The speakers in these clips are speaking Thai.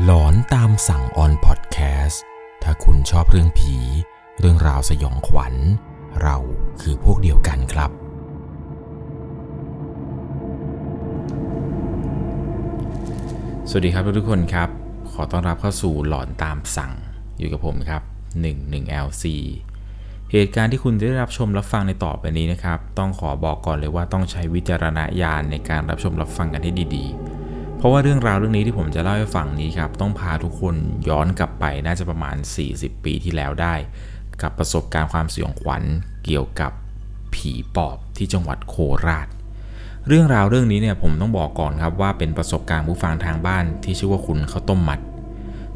หลอนตามสั่งออนพอดแคสต์ถ้าคุณชอบเรื่องผี เรื่องราวสยองขวัญ เราคือพวกเดียวกันครับ สวัสดีครับทุกคนครับ ขอต้อนรับเข้าสู่หลอนตามสั่งอยู่กับผมครับ 11LC เหตุการณ์ที่คุณได้รับชมรับฟังในต่อไปนี้นะครับ ต้องขอบอกก่อนเลยว่าต้องใช้วิจารณญาณในการรับชมรับฟังกันให้ดีๆ เพราะว่าเรื่องราวเรื่องนี้ที่ผมจะเล่าให้ฟังนี้ครับ ต้องพาทุกคนย้อนกลับไปน่าจะประมาณ 40 ปีที่แล้วได้ กับประสบการณ์ความสยองขวัญเกี่ยวกับผีปอบที่จังหวัดโคราช เรื่องราวเรื่องนี้เนี่ยผมต้องบอกก่อนครับว่าเป็นประสบการณ์ผู้ฟังทางบ้านที่ชื่อว่าคุณข้าวต้มมัด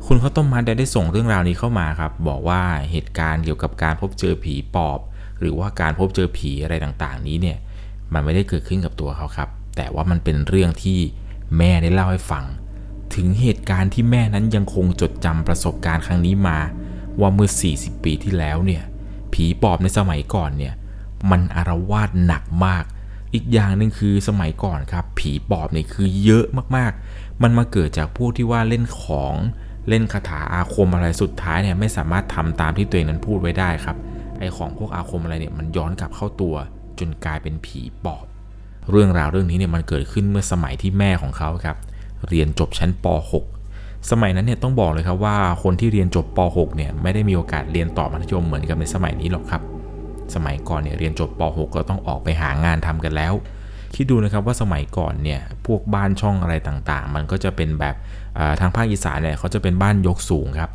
คุณข้าวต้มมัดได้ได้ส่งเรื่องราวนี้เข้ามาครับ บอกว่าเหตุการณ์เกี่ยวกับการพบเจอผีปอบ หรือว่าการพบเจอผีอะไรต่างๆ นี้เนี่ยมันไม่ได้เกิดขึ้นกับตัวเขาครับ แต่ว่ามันเป็นเรื่องที่ แม่ได้เล่าให้ฟัง ถึงเหตุการณ์ที่แม่นั้นยังคงจดจำประสบการณ์ครั้งนี้มา ว่าเมื่อ 40 ปีที่แล้วเนี่ย ผีปอบในสมัยก่อนเนี่ย มันอารวาสหนักมาก อีกอย่างหนึ่งคือสมัยก่อนครับ ผีปอบเนี่ยคือเยอะมากๆ มันมาเกิดจากพวกที่ว่าเล่นของเล่นคาถาอาคมอะไรสุดท้ายเนี่ยไม่สามารถทำตามที่ตัวเองนั้นพูดไว้ได้ครับ ไอของพวกอาคมอะไรเนี่ยมันย้อนกลับเข้าตัว จนกลายเป็นผีปอบ เรื่องราวเรื่องนี้เนี่ยมันเกิดขึ้นเมื่อสมัยที่แม่ของเขาครับเรียนจบชั้นป .6 สมัยนั้นเนี่ยต้องบอกเลยครับว่าคนที่เรียนจบป .6 เนี่ยไม่ได้มีโอกาสเรียนต่อมัธยมเหมือนกับในสมัยนี้หรอกครับ สมัยก่อนเนี่ยเรียนจบป .6 ก็ต้องออกไปหางานทำกันแล้ว คิดดูนะครับว่าสมัยก่อนเนี่ยพวกบ้านช่องอะไรต่างๆ มันก็จะเป็นแบบทางภาคอีสานเนี่ยเขาจะเป็นบ้านยกสูงครับ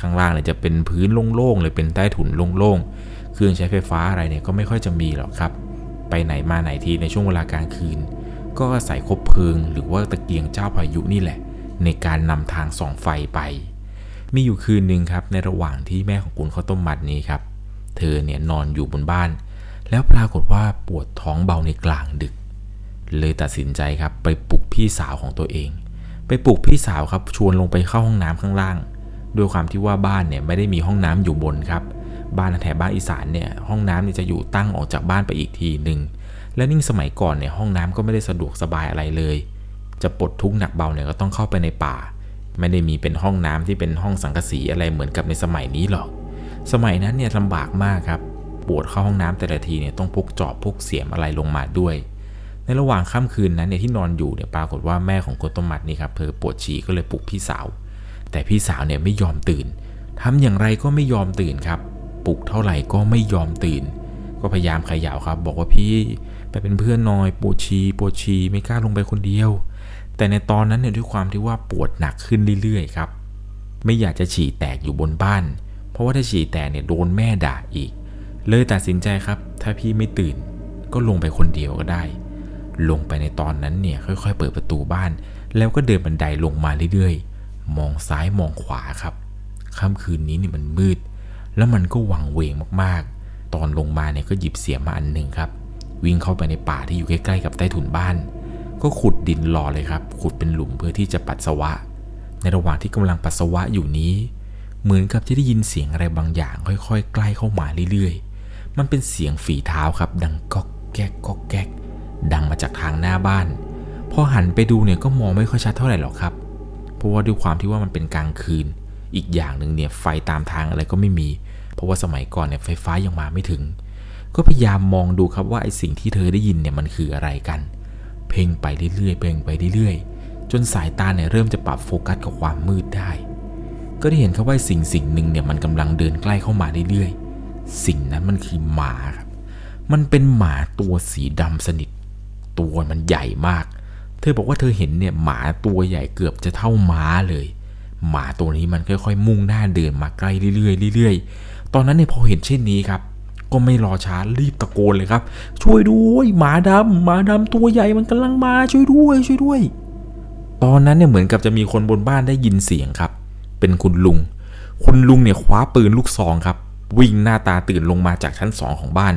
ข้างล่างเนี่ยจะเป็นพื้นโล่งๆเลยเป็นใต้ถุนโล่งๆเครื่องใช้ไฟฟ้าอะไรเนี่ยก็ไม่ค่อยจะมีหรอกครับ ไปไหนมาไหนทีในช่วงเวลากลางคืน ก็อาศัยคบเพลิง หรือว่าตะเกียงเจ้าพายุนี่แหละ ในการนำทางส่องไฟไป มีอยู่คืนหนึ่งครับในระหว่างที่แม่ของคุณข้าวต้มมัดนี้ครับ เธอเนี่ยนอนอยู่บนบ้าน แล้วปรากฏว่าปวดท้องเบาในกลางดึก เลยตัดสินใจครับไปปลุกพี่สาวของตัวเอง ไปปลุกพี่สาวครับชวนลงไปเข้าห้องน้ำข้างล่างด้วยความที่ว่าบ้านเนี่ยไม่ได้มีห้องน้ำอยู่บนครับ บ้านแถบบ้านอีสานเนี่ยห้องน้ำเนี่ยจะอยู่ตั้งออกจากบ้านไปอีกทีหนึ่งและนิ่งสมัยก่อนเนี่ยห้องน้ำก็ไม่ได้สะดวกสบายอะไรเลย จะปลดทุกข์หนักเบาเนี่ยก็ต้องเข้าไปในป่า ไม่ได้มีเป็นห้องน้ำที่เป็นห้องสังกะสีอะไรเหมือนกับในสมัยนี้หรอก สมัยนั้นเนี่ยลำบากมากครับปวดเข้าห้องน้ำแต่ละทีเนี่ยต้องพกจอบพกเสียมอะไรลงมาด้วย ในระหว่างค่ำคืนนั้นเนี่ยที่นอนอยู่เนี่ยปรากฏว่าแม่ของโกต้มมัดนี่ครับเธอปวดฉี่ก็เลยปลุกพี่สาว แต่พี่สาวเนี่ยไม่ยอมตื่นทำอย่างไรก็ไม่ยอมตื่นครับ ปลุกเท่าไหร่ก็ไม่ยอมตื่น ก็พยายามเขย่าครับ บอกว่าพี่ไปเป็นเพื่อนหน่อยปวดฉี่ปวดฉี่ไม่กล้าลงไปคนเดียว แต่ในตอนนั้นเนี่ยด้วยความที่ว่าปวดหนักขึ้นเรื่อยๆครับ ไม่อยากจะฉี่แตกอยู่บนบ้าน เพราะว่าถ้าฉี่แตกเนี่ยโดนแม่ด่าอีก เลยตัดสินใจครับ ถ้าพี่ไม่ตื่น ก็ลงไปคนเดียวก็ได้ ลงไปในตอนนั้นเนี่ยค่อย ๆ เปิดประตูบ้าน แล้วก็เดินบันไดลงมาเรื่อยๆ มองซ้ายมองขวาครับค่ำคืนนี้เนี่ยมันมืด แล้วมันก็หวังเวงมากๆ ตอนลงมาเนี่ยก็หยิบเสียมมาอันหนึ่งครับ วิ่งเข้าไปในป่าที่อยู่ใกล้ๆกับใต้ถุนบ้าน ก็ขุดดินรอเลยครับ ขุดเป็นหลุมเพื่อที่จะปัสสาวะ ในระหว่างที่กำลังปัสสาวะอยู่นี้ เหมือนกับจะได้ยินเสียงอะไรบางอย่างค่อยๆ ใกล้เข้ามาเรื่อยๆ มันเป็นเสียงฝีเท้าครับ ดังก๊อกแก๊กก๊อกแก๊กดังมาจากทางหน้าบ้าน พอหันไปดูเนี่ยก็มองไม่ค่อยชัดเท่าไหร่หรอกครับ เพราะว่าด้วยความที่ว่ามันเป็นกลางคืน อีกอย่างหนึ่งเนี่ยไฟตามทางอะไรก็ไม่มี เพราะว่าสมัยก่อนเนี่ยไฟฟ้ายังมาไม่ถึง ก็พยายามมองดูครับว่าไอสิ่งที่เธอได้ยินเนี่ยมันคืออะไรกัน เพ่งไปเรื่อยๆเพ่งไปเรื่อยๆ จนสายตาเนี่ยเริ่มจะปรับโฟกัสกับความมืดได้ ก็ได้เห็นครับว่าสิ่งสิ่งหนึ่งเนี่ยมันกำลังเดินใกล้เข้ามาเรื่อยๆ สิ่งนั้นมันคือหมาครับ มันเป็นหมาตัวสีดำสนิท ตัวมันใหญ่มาก เธอบอกว่าเธอเห็นเนี่ยหมาตัวใหญ่เกือบจะเท่าม้าเลย หมาตัวนี้มันค่อยๆ มุ่งหน้าเดินมาใกล้เรื่อยๆเรื่อยๆ ตอนนั้นเนี่ยพอเห็นเช่นนี้ครับ ก็ไม่รอช้ารีบตะโกนเลยครับ ช่วยด้วยหมาดำหมาดำตัวใหญ่มันกำลังมาช่วยด้วยช่วยด้วย ตอนนั้นเนี่ยเหมือนกับจะมีคนบนบ้านได้ยินเสียงครับ เป็นคุณลุง คุณลุงเนี่ยคว้าปืนลูกซองครับ วิ่งหน้าตาตื่นลงมาจากชั้นสองของบ้าน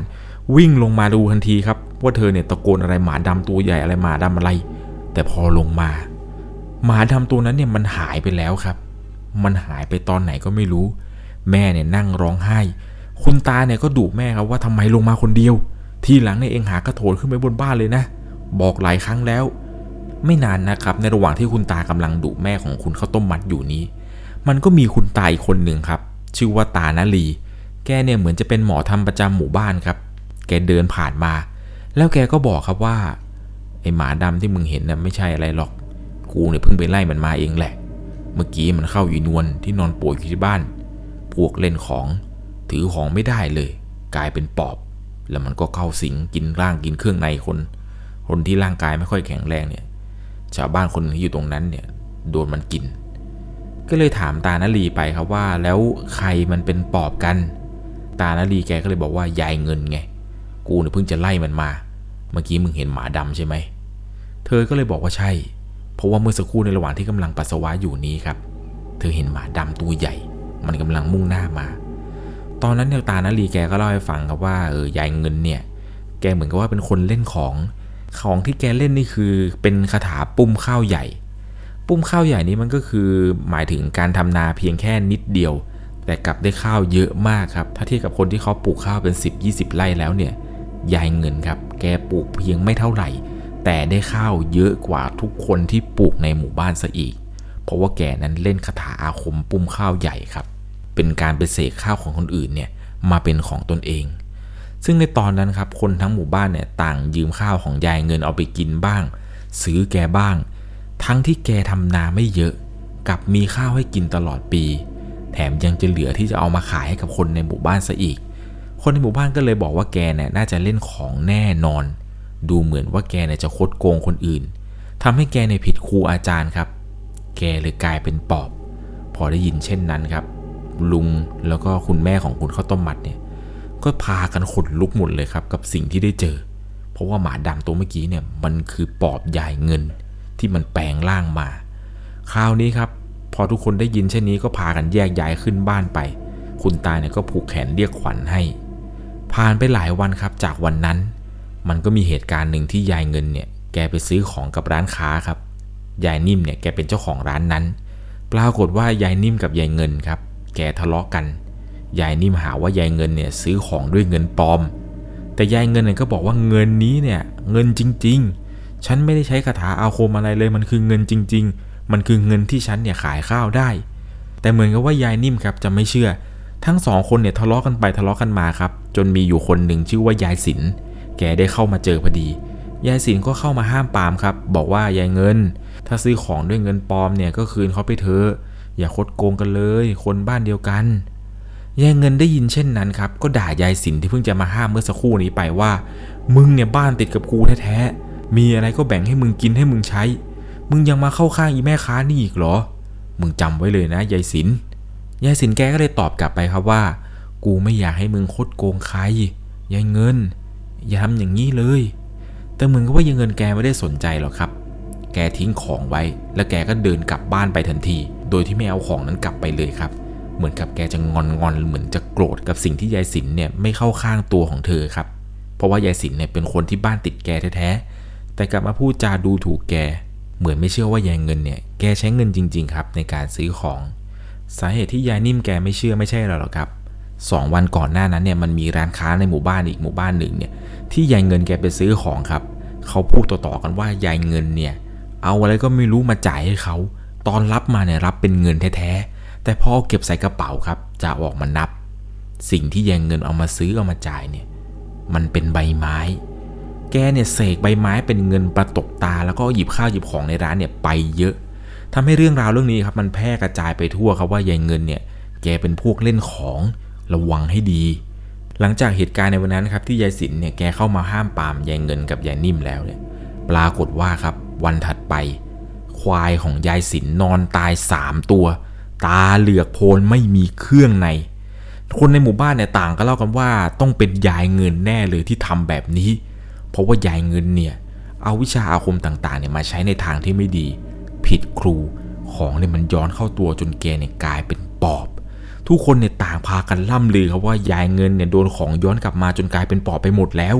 วิ่งลงมาดูทันทีครับว่าเธอเนี่ยตะโกนอะไรหมาดำตัวใหญ่อะไรหมาดำอะไร แต่พอลงมา หมาดำตัวนั้นเนี่ยมันหายไปแล้วครับ มันหายไปตอนไหนก็ไม่รู้ แม่เนี่ยนั่งร้องไห้ คุณตาเนี่ยก็ดุแม่ครับว่าทำไมลงมาคนเดียว ทีหลังเนี่ยเองหากระโถนขึ้นไปบนบ้านเลยนะ บอกหลายครั้งแล้ว ไม่นานนะครับ ในระหว่างที่คุณตากำลังดุแม่ของคุณข้าวต้มมัดอยู่นี้ มันก็มีคุณตาอีกคนหนึ่งครับ ชื่อว่าตานาลี แกเนี่ยเหมือนจะเป็นหมอทำประจำหมู่บ้านครับ แกเดินผ่านมา แล้วแกก็บอกครับว่าไอหมาดำที่มึงเห็นน่ะไม่ใช่อะไรหรอก กูเนี่ยเพิ่งไปไล่มันมาเองแหละ เมื่อกี้มันเข้าอยู่นวลที่นอนป่วยอยู่ที่บ้าน พวกเล่นของ ถือของไม่ได้เลย กลายเป็นปอบ แล้วมันก็เข้าสิงกินร่างกินเครื่องในคน คนที่ร่างกายไม่ค่อยแข็งแรงเนี่ย ชาวบ้านคนที่อยู่ตรงนั้นเนี่ยโดนมันกิน ก็เลยถามตานาลีไปครับว่า แล้วใครมันเป็นปอบกัน ตานาลีแกก็เลยบอกว่ายายเงินไง กูเนี่ยเพิ่งจะไล่มันมา เมื่อกี้มึงเห็นหมาดำใช่ไหม เธอก็เลยบอกว่าใช่ เพราะว่าเมื่อสักครู่ในระหว่างที่กำลังปัสสาวะอยู่นี้ครับ เธอเห็นหมาดำตัวใหญ่ มันกำลังมุ่งหน้ามา ตอนนั้นเนี่ยตานาลีแกก็เล่าให้ฟังครับว่าเออยายเงินเนี่ย แกเหมือนกับว่าเป็นคนเล่นของ ของที่แกเล่นนี่คือ เป็นคาถาปุ้มข้าวใหญ่ ปุ้มข้าวใหญ่นี้มันก็คือหมายถึงการทำนาเพียงแค่นิดเดียว แต่กลับได้ข้าวเยอะมากครับ ถ้าเทียบกับคนที่เขาปลูกข้าวเป็น 10-20 ไร่แล้วเนี่ย ยายเงินครับ แกปลูกเพียงไม่เท่าไหร่ แต่ได้ข้าวเยอะกว่าทุกคนที่ปลูกในหมู่บ้านซะอีก เพราะว่าแกนั้นเล่นคาถาอาคมปุ้มข้าวใหญ่ครับ เป็นการไปเสกข้าวของคนอื่นเนี่ยมาเป็นของตนเอง ซึ่งในตอนนั้นครับคนทั้งหมู่บ้านเนี่ยต่างยืมข้าวของยายเงินเอาไปกินบ้าง ซื้อแกบ้าง ทั้งที่แกทำนาไม่เยอะกับมีข้าวให้กินตลอดปี แถมยังจะเหลือที่จะเอามาขายให้กับคนในหมู่บ้านซะอีก คนในหมู่บ้านก็เลยบอกว่าแกเนี่ยน่าจะเล่นของแน่นอน ดูเหมือนว่าแกเนี่ยจะคดโกงคนอื่นทำให้แกในผิดครูอาจารย์ครับ แกเลยกลายเป็นปอบ พอได้ยินเช่นนั้นครับ ลุงแล้วก็คุณแม่ของคุณข้าวต้มมัดเนี่ย ก็พากันขนลุกหมดเลยครับ กับสิ่งที่ได้เจอ เพราะว่าหมาดำตัวเมื่อกี้เนี่ยมันคือปอบยายเงิน ที่มันแปลงร่างมา คราวนี้ครับ พอทุกคนได้ยินเช่นนี้ก็พากันแยกย้ายขึ้นบ้านไป คุณตาเนี่ยก็ผูกแขนเรียกขวัญให้ ผ่านไปหลายวันครับจากวันนั้น มันก็มีเหตุการณ์หนึ่งที่ยายเงินเนี่ยแกไปซื้อของกับร้านค้าครับ ยายนิ่มเนี่ยแกเป็นเจ้าของร้านนั้น ปรากฏว่ายายนิ่มกับยายเงินครับ แกทะเลาะกัน ยายนิ่มหาว่ายายเงินเนี่ยซื้อของด้วยเงินปลอม แต่ยายเงินเนี่ยก็บอกว่าเงินนี้เนี่ยเงินจริง ๆ ฉันไม่ได้ใช้คาถาอาคมอะไรเลย มันคือเงินจริง ๆ มันคือเงินที่ฉันเนี่ยขายข้าวได้ แต่เหมือนกับว่ายายนิ่มครับจะไม่เชื่อ ทั้งสองคนเนี่ยทะเลาะกันไปทะเลาะกันมาครับ จนมีอยู่คนหนึ่งชื่อว่ายายศิล แกได้เข้ามาเจอพอดี ยายศิลก็เข้ามาห้ามปามครับ บอกว่ายายเงิน ถ้าซื้อของด้วยเงินปลอมเนี่ยก็คืนเขาไปเถอะ อย่าคดโกงกันเลย คนบ้านเดียวกัน ยายเงินได้ยินเช่นนั้นครับ ก็ด่ายายสินที่เพิ่งจะมาห้ามเมื่อสักครู่นี้ไปว่า มึงเนี่ยบ้านติดกับกูแท้ๆ มีอะไรก็แบ่งให้มึงกินให้มึงใช้ มึงยังมาเข้าข้างอีแม่ค้านี่อีกเหรอ มึงจำไว้เลยนะยายสิน ยายสินแกก็เลยตอบกลับไปครับว่า กูไม่อยากให้มึงคดโกงใคร ยายเงิน อย่าทำอย่างนี้เลย แต่เหมือนกับว่ายายเงินแกไม่ได้สนใจหรอกครับ แกทิ้งของไว้ แล้วแกก็เดินกลับบ้านไปทันที โดยที่ไม่เอาของนั้นกลับไปเลยครับ เหมือนกับแกจะงอนงอนเหมือนจะโกรธกับสิ่งที่ยายสินเนี่ยไม่เข้าข้างตัวของเธอครับ เพราะว่ายายสินเนี่ยเป็นคนที่บ้านติดแกแท้ๆ แต่กลับมาพูดจาดูถูกแก เหมือนไม่เชื่อว่ายายเงินเนี่ย แกใช้เงินจริง ๆ ครับในการซื้อของ สาเหตุที่ยายนิ่มแกไม่เชื่อไม่ใช่หรอกครับ สองวันก่อนหน้านั้นเนี่ยมันมีร้านค้าในหมู่บ้านอีกหมู่บ้านหนึ่งเนี่ยที่ยายเงินแกไปซื้อของครับ เขาพูดต่อๆกันว่ายายเงินเนี่ยเอาอะไรก็ไม่รู้มาจ่ายให้เขาตอนรับมาเนี่ยรับเป็นเงินแท้ๆแต่พอเอเก็บใส่กระเป๋าครับ จะออกมานับ สิ่งที่ยายเงินเอามาซื้อเอามาจ่ายเนี่ยมันเป็นใบไม้ แกเนี่ยเสกใบไม้เป็นเงินประตกตา แล้วก็หยิบข้าวหยิบของในร้านเนี่ยไปเยอะทำให้เรื่องราวเรื่องนี้ครับมันแพร่กระจายไปทั่วครับว่ายายเงินเนี่ยแกเป็นพวกเล่นของ ระวังให้ดี หลังจากเหตุการณ์ในวันนั้นครับที่ยายสินเนี่ยแกเข้ามาห้ามปามยายเงินกับยายนิ่มแล้วเนี่ยปรากฏว่าครับวันถัดไป ควายของยายสินนอนตายสามตัว ตาเหลือกโพลไม่มีเครื่องใน คนในหมู่บ้านเนี่ยต่างก็เล่ากันว่าต้องเป็นยายเงินแน่เลยที่ทำแบบนี้ เพราะว่ายายเงินเนี่ยเอาวิชาอาคมต่างๆเนี่ยมาใช้ในทางที่ไม่ดี ผิดครูของเนี่ยมันย้อนเข้าตัวจนแกเนี่ยกลายเป็นปอบ ทุกคนเนี่ยต่างพากันล่ำลือครับว่ายายเงินเนี่ยโดนของย้อนกลับมาจนกลายเป็นปอบไปหมดแล้ว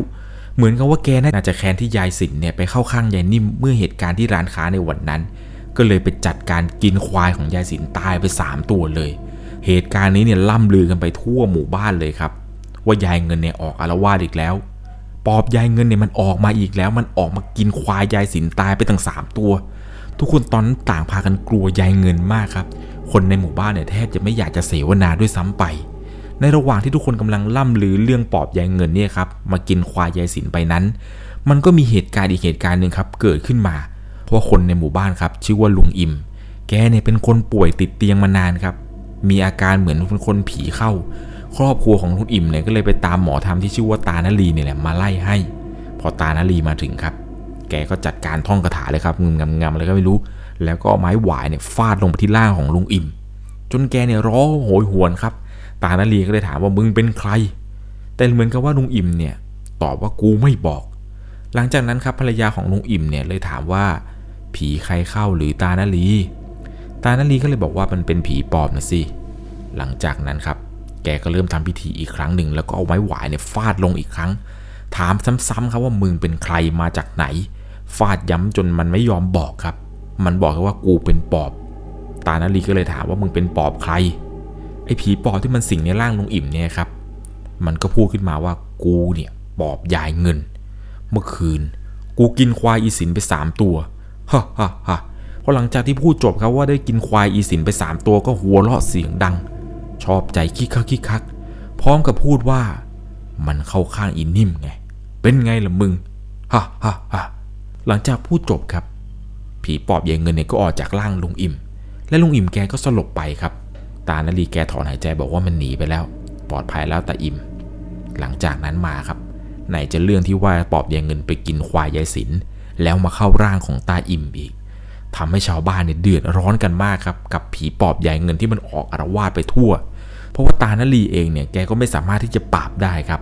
เหมือนกับว่าแกน่าจะแค้นที่ยายสินเนี่ยไปเข้าข้างยายนิ่มเมื่อเหตุการณ์ที่ร้านค้าในวันนั้น ก็เลยไปจัดการกินควายของยายสินตายไป 3 ตัวเลย เหตุการณ์นี้เนี่ยล่ำลือกันไปทั่วหมู่บ้านเลยครับ ว่ายายเงินเนี่ยออกอารวาสอีกแล้ว ปอบยายเงินเนี่ยมันออกมาอีกแล้ว มันออกมากินควายยายสินตายไปตั้งสามตัว ทุกคนตอนนั้นต่างพากันกลัวยายเงินมากครับ คนในหมู่บ้านเนี่ยแทบจะไม่อยากจะเสวนาด้วยซ้ำไป ในระหว่างที่ทุกคนกำลังล่ำลือเรื่องปอบยายเงินเนี่ยครับมากินควายยายสินไปนั้น มันก็มีเหตุการณ์อีกเหตุการณ์หนึ่งครับเกิดขึ้นมา เพราะคนในหมู่บ้านครับชื่อว่าลุงอิม แกเนี่ยเป็นคนป่วยติดเตียงมานานครับ มีอาการเหมือนเป็นคนผีเข้า ครอบครัวของลุงอิมเนี่ยก็เลยไปตามหมอธรรมที่ชื่อว่าตานาลีเนี่ยแหละมาไล่ให้ พอตานาลีมาถึงครับ แกก็จัดการท่องคาถาเลยครับงึมงำงำอะไรก็ไม่รู้ แล้วก็ไม้หวายเนี่ยฟาดลงไปที่ล่างของลุงอิ่ม จนแกเนี่ยร้องโหยหวนครับ ตานาลีก็เลยถามว่ามึงเป็นใคร แต่เหมือนกับว่าลุงอิ่มเนี่ยตอบว่ากูไม่บอก หลังจากนั้นครับภรรยาของลุงอิ่มเนี่ยเลยถามว่าผีใครเข้าหรือตานาลี ตานาลีก็เลยบอกว่ามันเป็นผีปอบนะสิ หลังจากนั้นครับ แกก็เริ่มทำพิธีอีกครั้งหนึ่ง แล้วก็เอาไม้หวายเนี่ยฟาดลงอีกครั้ง ถามซ้ำๆครับว่ามึงเป็นใครมาจากไหน ฟาดย้ำจนมันไม่ยอมบอกครับ มันบอกแค่ว่ากูเป็นปอบ ตานาลีก็เลยถามว่ามึงเป็นปอบใคร ไอ้ผีปอบที่มันสิงในร่างลุงอิ่มเนี่ยครับ มันก็พูดขึ้นมาว่ากูเนี่ยปอบยายเงิน เมื่อคืน กูกินควายอีสินไปสามตัวฮ่าฮ่าฮ่าพอหลังจากที่พูดจบครับว่าได้กินควายอีสินไปสามตัวก็หัวเราะเสียงดัง ชอบใจคิกคักคิกคัก พร้อมกับพูดว่า มันเข้าข้างอีนิ่มไง เป็นไงล่ะมึงฮ่าฮ่าฮ่าหลังจากพูดจบครับ ผีปอบยายเงินเนี่ยก็ออกจากร่างลุงอิ่ม และลุงอิ่มแกก็สลบไปครับ ตานาลีแกถอนหายใจบอกว่ามันหนีไปแล้ว ปลอดภัยแล้วแต่อิ่ม หลังจากนั้นมาครับ ไหนจะเรื่องที่ว่าปอบยายเงินไปกินควายยายสินแล้วมาเข้าร่างของตาอิ่มอีกทำให้ชาวบ้านเนี่ยเดือดร้อนกันมากครับกับผีปอบยายเงินที่มันออกอารวาสไปทั่ว เพราะว่าตานาลีเองเนี่ยแกก็ไม่สามารถที่จะปราบได้ครับ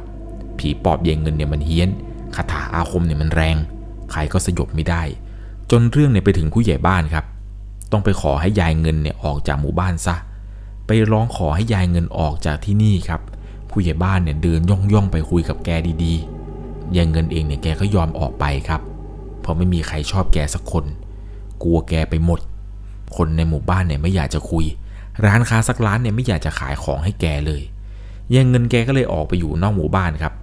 ผีปอบยายเงินเนี่ยมันเฮี้ยนคาถาอาคมเนี่ยมันแรง ใครก็สยบไม่ได้ จนเรื่องเนี่ยไปถึงผู้ใหญ่บ้านครับ ต้องไปขอให้ยายเงินเนี่ยออกจากหมู่บ้านซะ ไปร้องขอให้ยายเงินออกจากที่นี่ครับ ผู้ใหญ่บ้านเนี่ยเดินย่องย่องๆไปคุยกับแกดีๆ ยายเงินเองเนี่ยแกก็ยอมออกไปครับ เพราะไม่มีใครชอบแกสักคน กลัวแกไปหมด คนในหมู่บ้านเนี่ยไม่อยากจะคุย ร้านค้าสักร้านเนี่ยไม่อยากจะขายของให้แกเลย ยายเงินแกก็เลยออกไปอยู่นอกหมู่บ้านครับ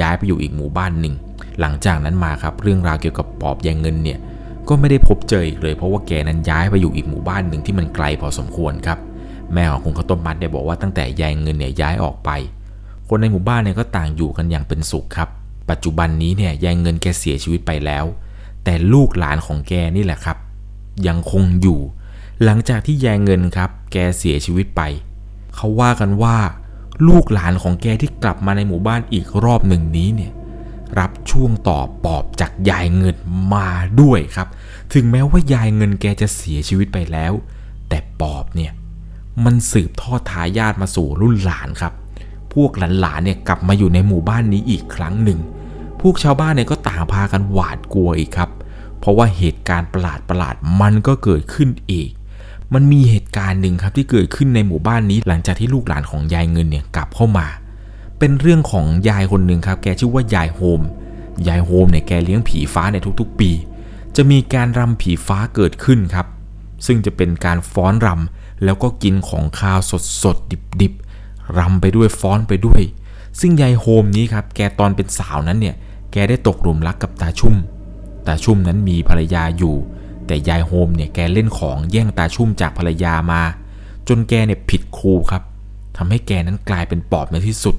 ย้ายไปอยู่อีกหมู่บ้านหนึ่ง หลังจากนั้นมาครับเรื่องราวเกี่ยวกับปอบยายเงินเนี่ย ก็ไม่ได้พบเจออีกเลย เพราะว่าแกนั้นย้ายไปอยู่อีกหมู่บ้านหนึ่งที่มันไกลพอสมควรครับ แม่ของคุณข้าวต้มมัดได้บอกว่าตั้งแต่ยายเงินเนี่ยย้ายออกไป คนในหมู่บ้านเนี่ยก็ต่างอยู่กันอย่างเป็นสุขครับ ปัจจุบันนี้เนี่ยยายเงินแกเสียชีวิตไปแล้ว แต่ลูกหลานของแกนี่แหละครับ ยังคงอยู่ หลังจากที่ยายเงินครับ แกเสียชีวิตไปเขาว่ากันว่า ลูกหลานของแกที่กลับมาในหมู่บ้านอีกรอบหนึ่งนี้เนี่ย รับช่วงต่อปอบจากยายเงินมาด้วยครับ ถึงแม้ว่ายายเงินแกจะเสียชีวิตไปแล้ว แต่ปอบเนี่ยมันสืบทอดทายาทมาสู่รุ่นหลานครับ พวกหลานๆเนี่ยกลับมาอยู่ในหมู่บ้านนี้อีกครั้งหนึ่ง พวกชาวบ้านเนี่ยก็ต่างพากันหวาดกลัวอีกครับ เพราะว่าเหตุการณ์ประหลาดประหลาดๆมันก็เกิดขึ้นอีกมันมีเหตุการณ์หนึ่งครับที่เกิดขึ้นในหมู่บ้านนี้หลังจากที่ลูกหลานของยายเงินเนี่ยกลับเข้ามา เป็นเรื่องของยายคนหนึ่งครับแกชื่อว่ายายโฮม ยายโฮมเนี่ยแกเลี้ยงผีฟ้าในทุกๆ ปี จะมีการรำผีฟ้าเกิดขึ้นครับ ซึ่งจะเป็นการฟ้อนรำแล้วก็กินของคาวสดสดดิบดิบๆรำไปด้วยฟ้อนไปด้วย ซึ่งยายโฮมนี้ครับแกตอนเป็นสาวนั้นเนี่ยแกได้ตกหลุมรักกับตาชุ่ม ตาชุ่มนั้นมีภรรยาอยู่ แต่ยายโฮมเนี่ยแกเล่นของแย่งตาชุ่มจากภรรยามา จนแกเนี่ยผิดครูครับทำให้แกนั้นกลายเป็นปอบในที่สุด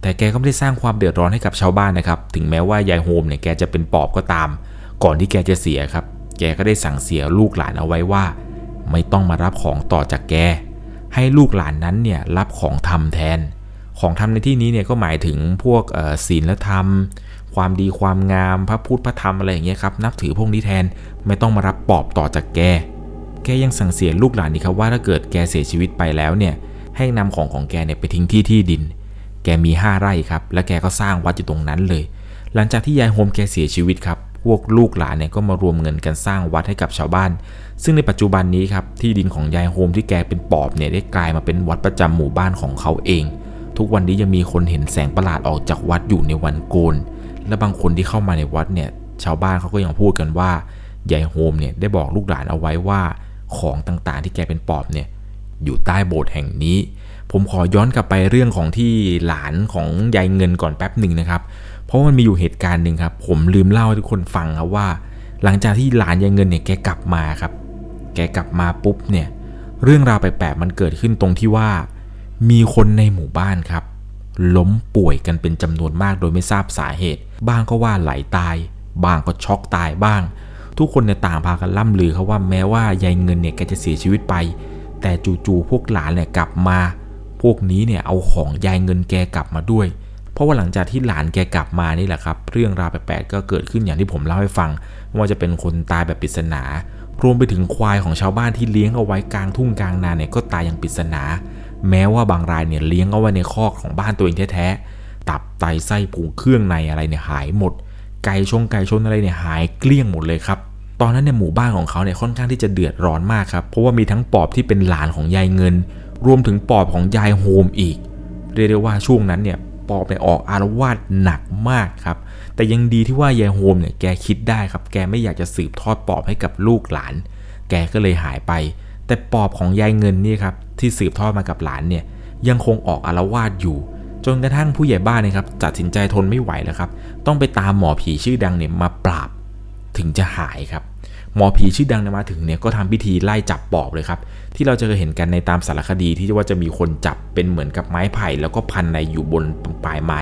แต่แกก็ไม่ได้สร้างความเดือดร้อนให้กับชาวบ้านนะครับ ถึงแม้ว่ายายโฮมเนี่ยแกจะเป็นปอบก็ตาม ก่อนที่แกจะเสียครับ แกก็ได้สั่งเสียลูกหลานเอาไว้ว่า ไม่ต้องมารับของต่อจากแก ให้ลูกหลานนั้นเนี่ยรับของทำแทน ของทำในที่นี้เนี่ยก็หมายถึงพวกเอ่อศีลธรรม ความดีความงามพระพุทธพระธรรมอะไรอย่างเงี้ยครับ นับถือพวกนี้แทน ไม่ต้องมารับปอบต่อจากแก แกยังสั่งเสียลูกหลานนี่ครับว่าถ้าเกิดแกเสียชีวิตไปแล้วเนี่ย ให้นำของของแกเนี่ยไปทิ้งที่ที่ดิน แกมีห้าไร่ครับ และแกก็สร้างวัดอยู่ตรงนั้นเลย หลังจากที่ยายโฮมแกเสียชีวิตครับ พวกลูกหลานเนี่ยก็มารวมเงินกันสร้างวัดให้กับชาวบ้าน ซึ่งในปัจจุบันนี้ครับที่ดินของยายโฮมที่แกเป็นปอบเนี่ยได้กลายมาเป็นวัดประจำหมู่บ้านของเขาเอง ทุกวันนี้ยังมีคนเห็นแสงประหลาดออกจากวัดอยู่ในวันโกน และบางคนที่เข้ามาในวัดเนี่ยชาวบ้านเขาก็ยังพูดกันว่ายายโฮมเนี่ยได้บอกลูกหลานเอาไว้ว่าของต่างๆ ที่แกเป็นปอบเนี่ยอยู่ใต้โบสถ์แห่งนี้ ผมขอย้อนกลับไปเรื่องของที่หลานของยายเงินก่อนแป๊บหนึ่งนะครับ เพราะมันมีอยู่เหตุการณ์หนึ่งครับ ผมลืมเล่าให้ทุกคนฟังครับว่า หลังจากที่หลานยายเงินเนี่ยแกกลับมาครับ แกกลับมาปุ๊บเนี่ย เรื่องราวแปลกๆมันเกิดขึ้นตรงที่ว่า มีคนในหมู่บ้านครับ ล้มป่วยกันเป็นจำนวนมากโดยไม่ทราบสาเหตุ บ้างก็ว่าไหลตาย บ้างก็ช็อกตายบ้าง ทุกคนเนี่ยต่างพากันล่ำลือเขาว่าแม้ว่ายายเงินเนี่ยแกจะเสียชีวิตไป แต่จู่ๆพวกหลานเนี่ยกลับมา พวกนี้เนี่ยเอาของยายเงินแกกลับมาด้วย เพราะว่าหลังจากที่หลานแกกลับมานี่แหละครับ เรื่องราวแปลกๆก็เกิดขึ้นอย่างที่ผมเล่าให้ฟัง ว่าจะเป็นคนตายแบบปริศนา รวมไปถึงควายของชาวบ้านที่เลี้ยงเอาไว้กลางทุ่งกลางนาเนี่ยก็ตายอย่างปริศนา แม้ว่าบางรายเนี่ยเลี้ยงเอาไว้ในคอกของบ้านตัวเองแท้ๆ ตับไตไส้พุงเครื่องในอะไรเนี่ยหายหมด ไก่ชงไก่ชนอะไรเนี่ยหายเกลี้ยงหมดเลยครับตอนนั้นเนี่ยหมู่บ้านของเขาเนี่ยค่อนข้างที่จะเดือดร้อนมากครับเพราะว่ามีทั้งปอบที่เป็นหลานของยายเงิน รวมถึงปอบของยายโฮมอีก เรียกได้ว่าช่วงนั้นเนี่ยปอบเนี่ยออกอารวาสหนักมากครับ แต่ยังดีที่ว่ายายโฮมเนี่ยแกคิดได้ครับ แกไม่อยากจะสืบทอดปอบให้กับลูกหลาน แกก็เลยหายไป แต่ปอบของยายเงินนี่ครับที่สืบทอดมากับหลานเนี่ยยังคงออกอารวาสอยู่ จนกระทั่งผู้ใหญ่บ้านนะครับตัดสินใจทนไม่ไหวแล้วครับ ต้องไปตามหมอผีชื่อดังเนี่ยมาปราบถึงจะหายครับ มอผีชื่อดังเนี่ยมาถึงเนี่ยก็ทำพิธีไล่จับปอบเลยครับ ที่เราจะเคยเห็นกันในตามสารคดีที่ว่าจะมีคนจับเป็นเหมือนกับไม้ไผ่ แล้วก็พันในอยู่บนปลายไม้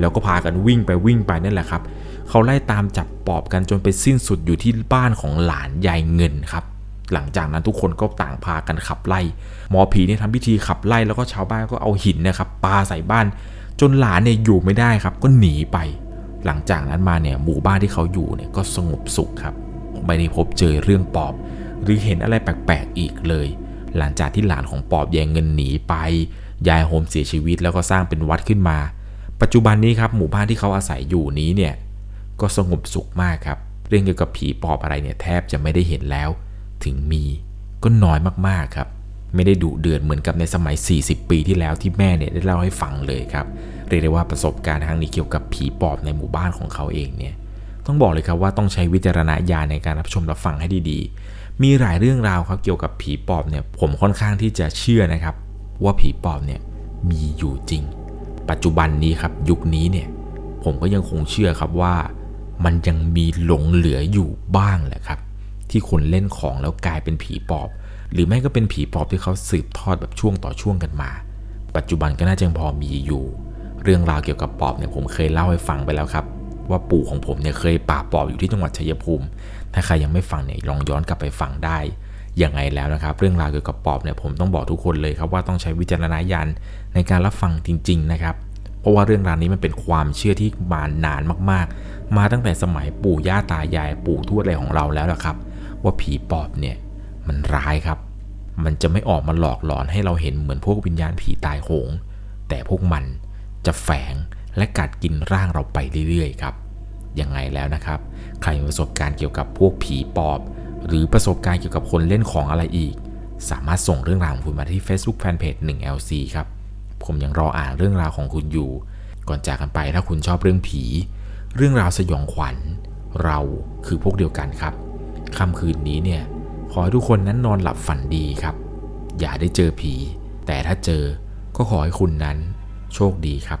แล้วก็พากันวิ่งไปวิ่งไปนั่นแหละครับเขาไล่ตามจับปอบกันจนไปสิ้นสุดอยู่ที่บ้านของหลานยายเงินครับหลังจากนั้นทุกคนก็ต่างพากันขับไล่ หมอผีเนี่ยทำพิธีขับไล่แล้วก็ชาวบ้านก็เอาหินนะครับปาใส่บ้าน จนหลานเนี่ยอยู่ไม่ได้ครับ ก็หนีไป หลังจากนั้นมาเนี่ยหมู่บ้านที่เขาอยู่เนี่ยก็สงบสุขครับ ไม่ได้พบเจอเรื่องปอบ หรือเห็นอะไรแปลกๆอีกเลย หลังจากที่หลานของปอบแยงเงินหนีไป ยายโฮมเสียชีวิตแล้วก็สร้างเป็นวัดขึ้นมา ปัจจุบันนี้ครับหมู่บ้านที่เขาอาศัยอยู่นี้เนี่ยก็สงบสุขมากครับ เรื่องเกี่ยวกับผีปอบอะไรเนี่ยแทบจะไม่ได้เห็นแล้ว ถึงมีก็น้อยมากๆครับ ไม่ได้ดุเดือดเหมือนกับในสมัย 40 ปีที่แล้วที่แม่เนี่ยได้เล่าให้ฟังเลยครับ เรียกได้ว่าประสบการณ์ทางนี้เกี่ยวกับผีปอบในหมู่บ้านของเขาเองเนี่ย ต้องบอกเลยครับว่าต้องใช้วิจารณญาณในการรับชมรับฟังให้ดีๆ มีหลายเรื่องราวครับเกี่ยวกับผีปอบเนี่ยผมค่อนข้างที่จะเชื่อนะครับ ว่าผีปอบเนี่ยมีอยู่จริง ปัจจุบันนี้ครับยุคนี้เนี่ยผมก็ยังคงเชื่อครับว่ามันยังมีหลงเหลืออยู่บ้างแหละครับ ที่คนเล่นของแล้วกลายเป็นผีปอบ หรือไม่ก็เป็นผีปอบที่เขาสืบทอดแบบช่วงต่อช่วงกันมา ปัจจุบันก็น่าจะยังพอมีอยู่ เรื่องราวเกี่ยวกับปอบเนี่ยผมเคยเล่าให้ฟังไปแล้วครับ ว่าปู่ของผมเนี่ยเคยป่าปอบอยู่ที่จังหวัดชัยภูมิ ถ้าใครยังไม่ฟังเนี่ยลองย้อนกลับไปฟังได้ยังไงแล้วนะครับ เรื่องราวเกี่ยวกับปอบเนี่ยผมต้องบอกทุกคนเลยครับว่าต้องใช้วิจารณญาณในการรับฟังจริง ๆ นะครับ เพราะว่าเรื่องราวนี้มันเป็นความเชื่อที่มานานมากๆ มาตั้งแต่สมัยปู่ย่าตายายปู่ทวดอะไรของเราแล้วละครับ ว่าผีปอบเนี่ยมันร้ายครับ มันจะไม่ออกมาหลอกหลอนให้เราเห็นเหมือนพวกวิญญาณผีตายโหง แต่พวกมันจะแฝง และกัดกินร่างเราไปเรื่อยๆครับยังไงแล้วนะครับ ใครมีประสบการณ์เกี่ยวกับพวกผีปอบ หรือประสบการณ์เกี่ยวกับคนเล่นของอะไรอีก สามารถส่งเรื่องราวของคุณมาที่ Facebook Fanpage 1LC ครับ ผมยังรออ่านเรื่องราวของคุณอยู่ ก่อนจากกันไปถ้าคุณชอบเรื่องผี เรื่องราวสยองขวัญ เราคือพวกเดียวกันครับค่ำคืนนี้เนี่ย ขอให้ทุกคนนั้นนอนหลับฝันดีครับ อย่าได้เจอผี แต่ถ้าเจอก็ขอให้คุณนั้น โชคดีครับ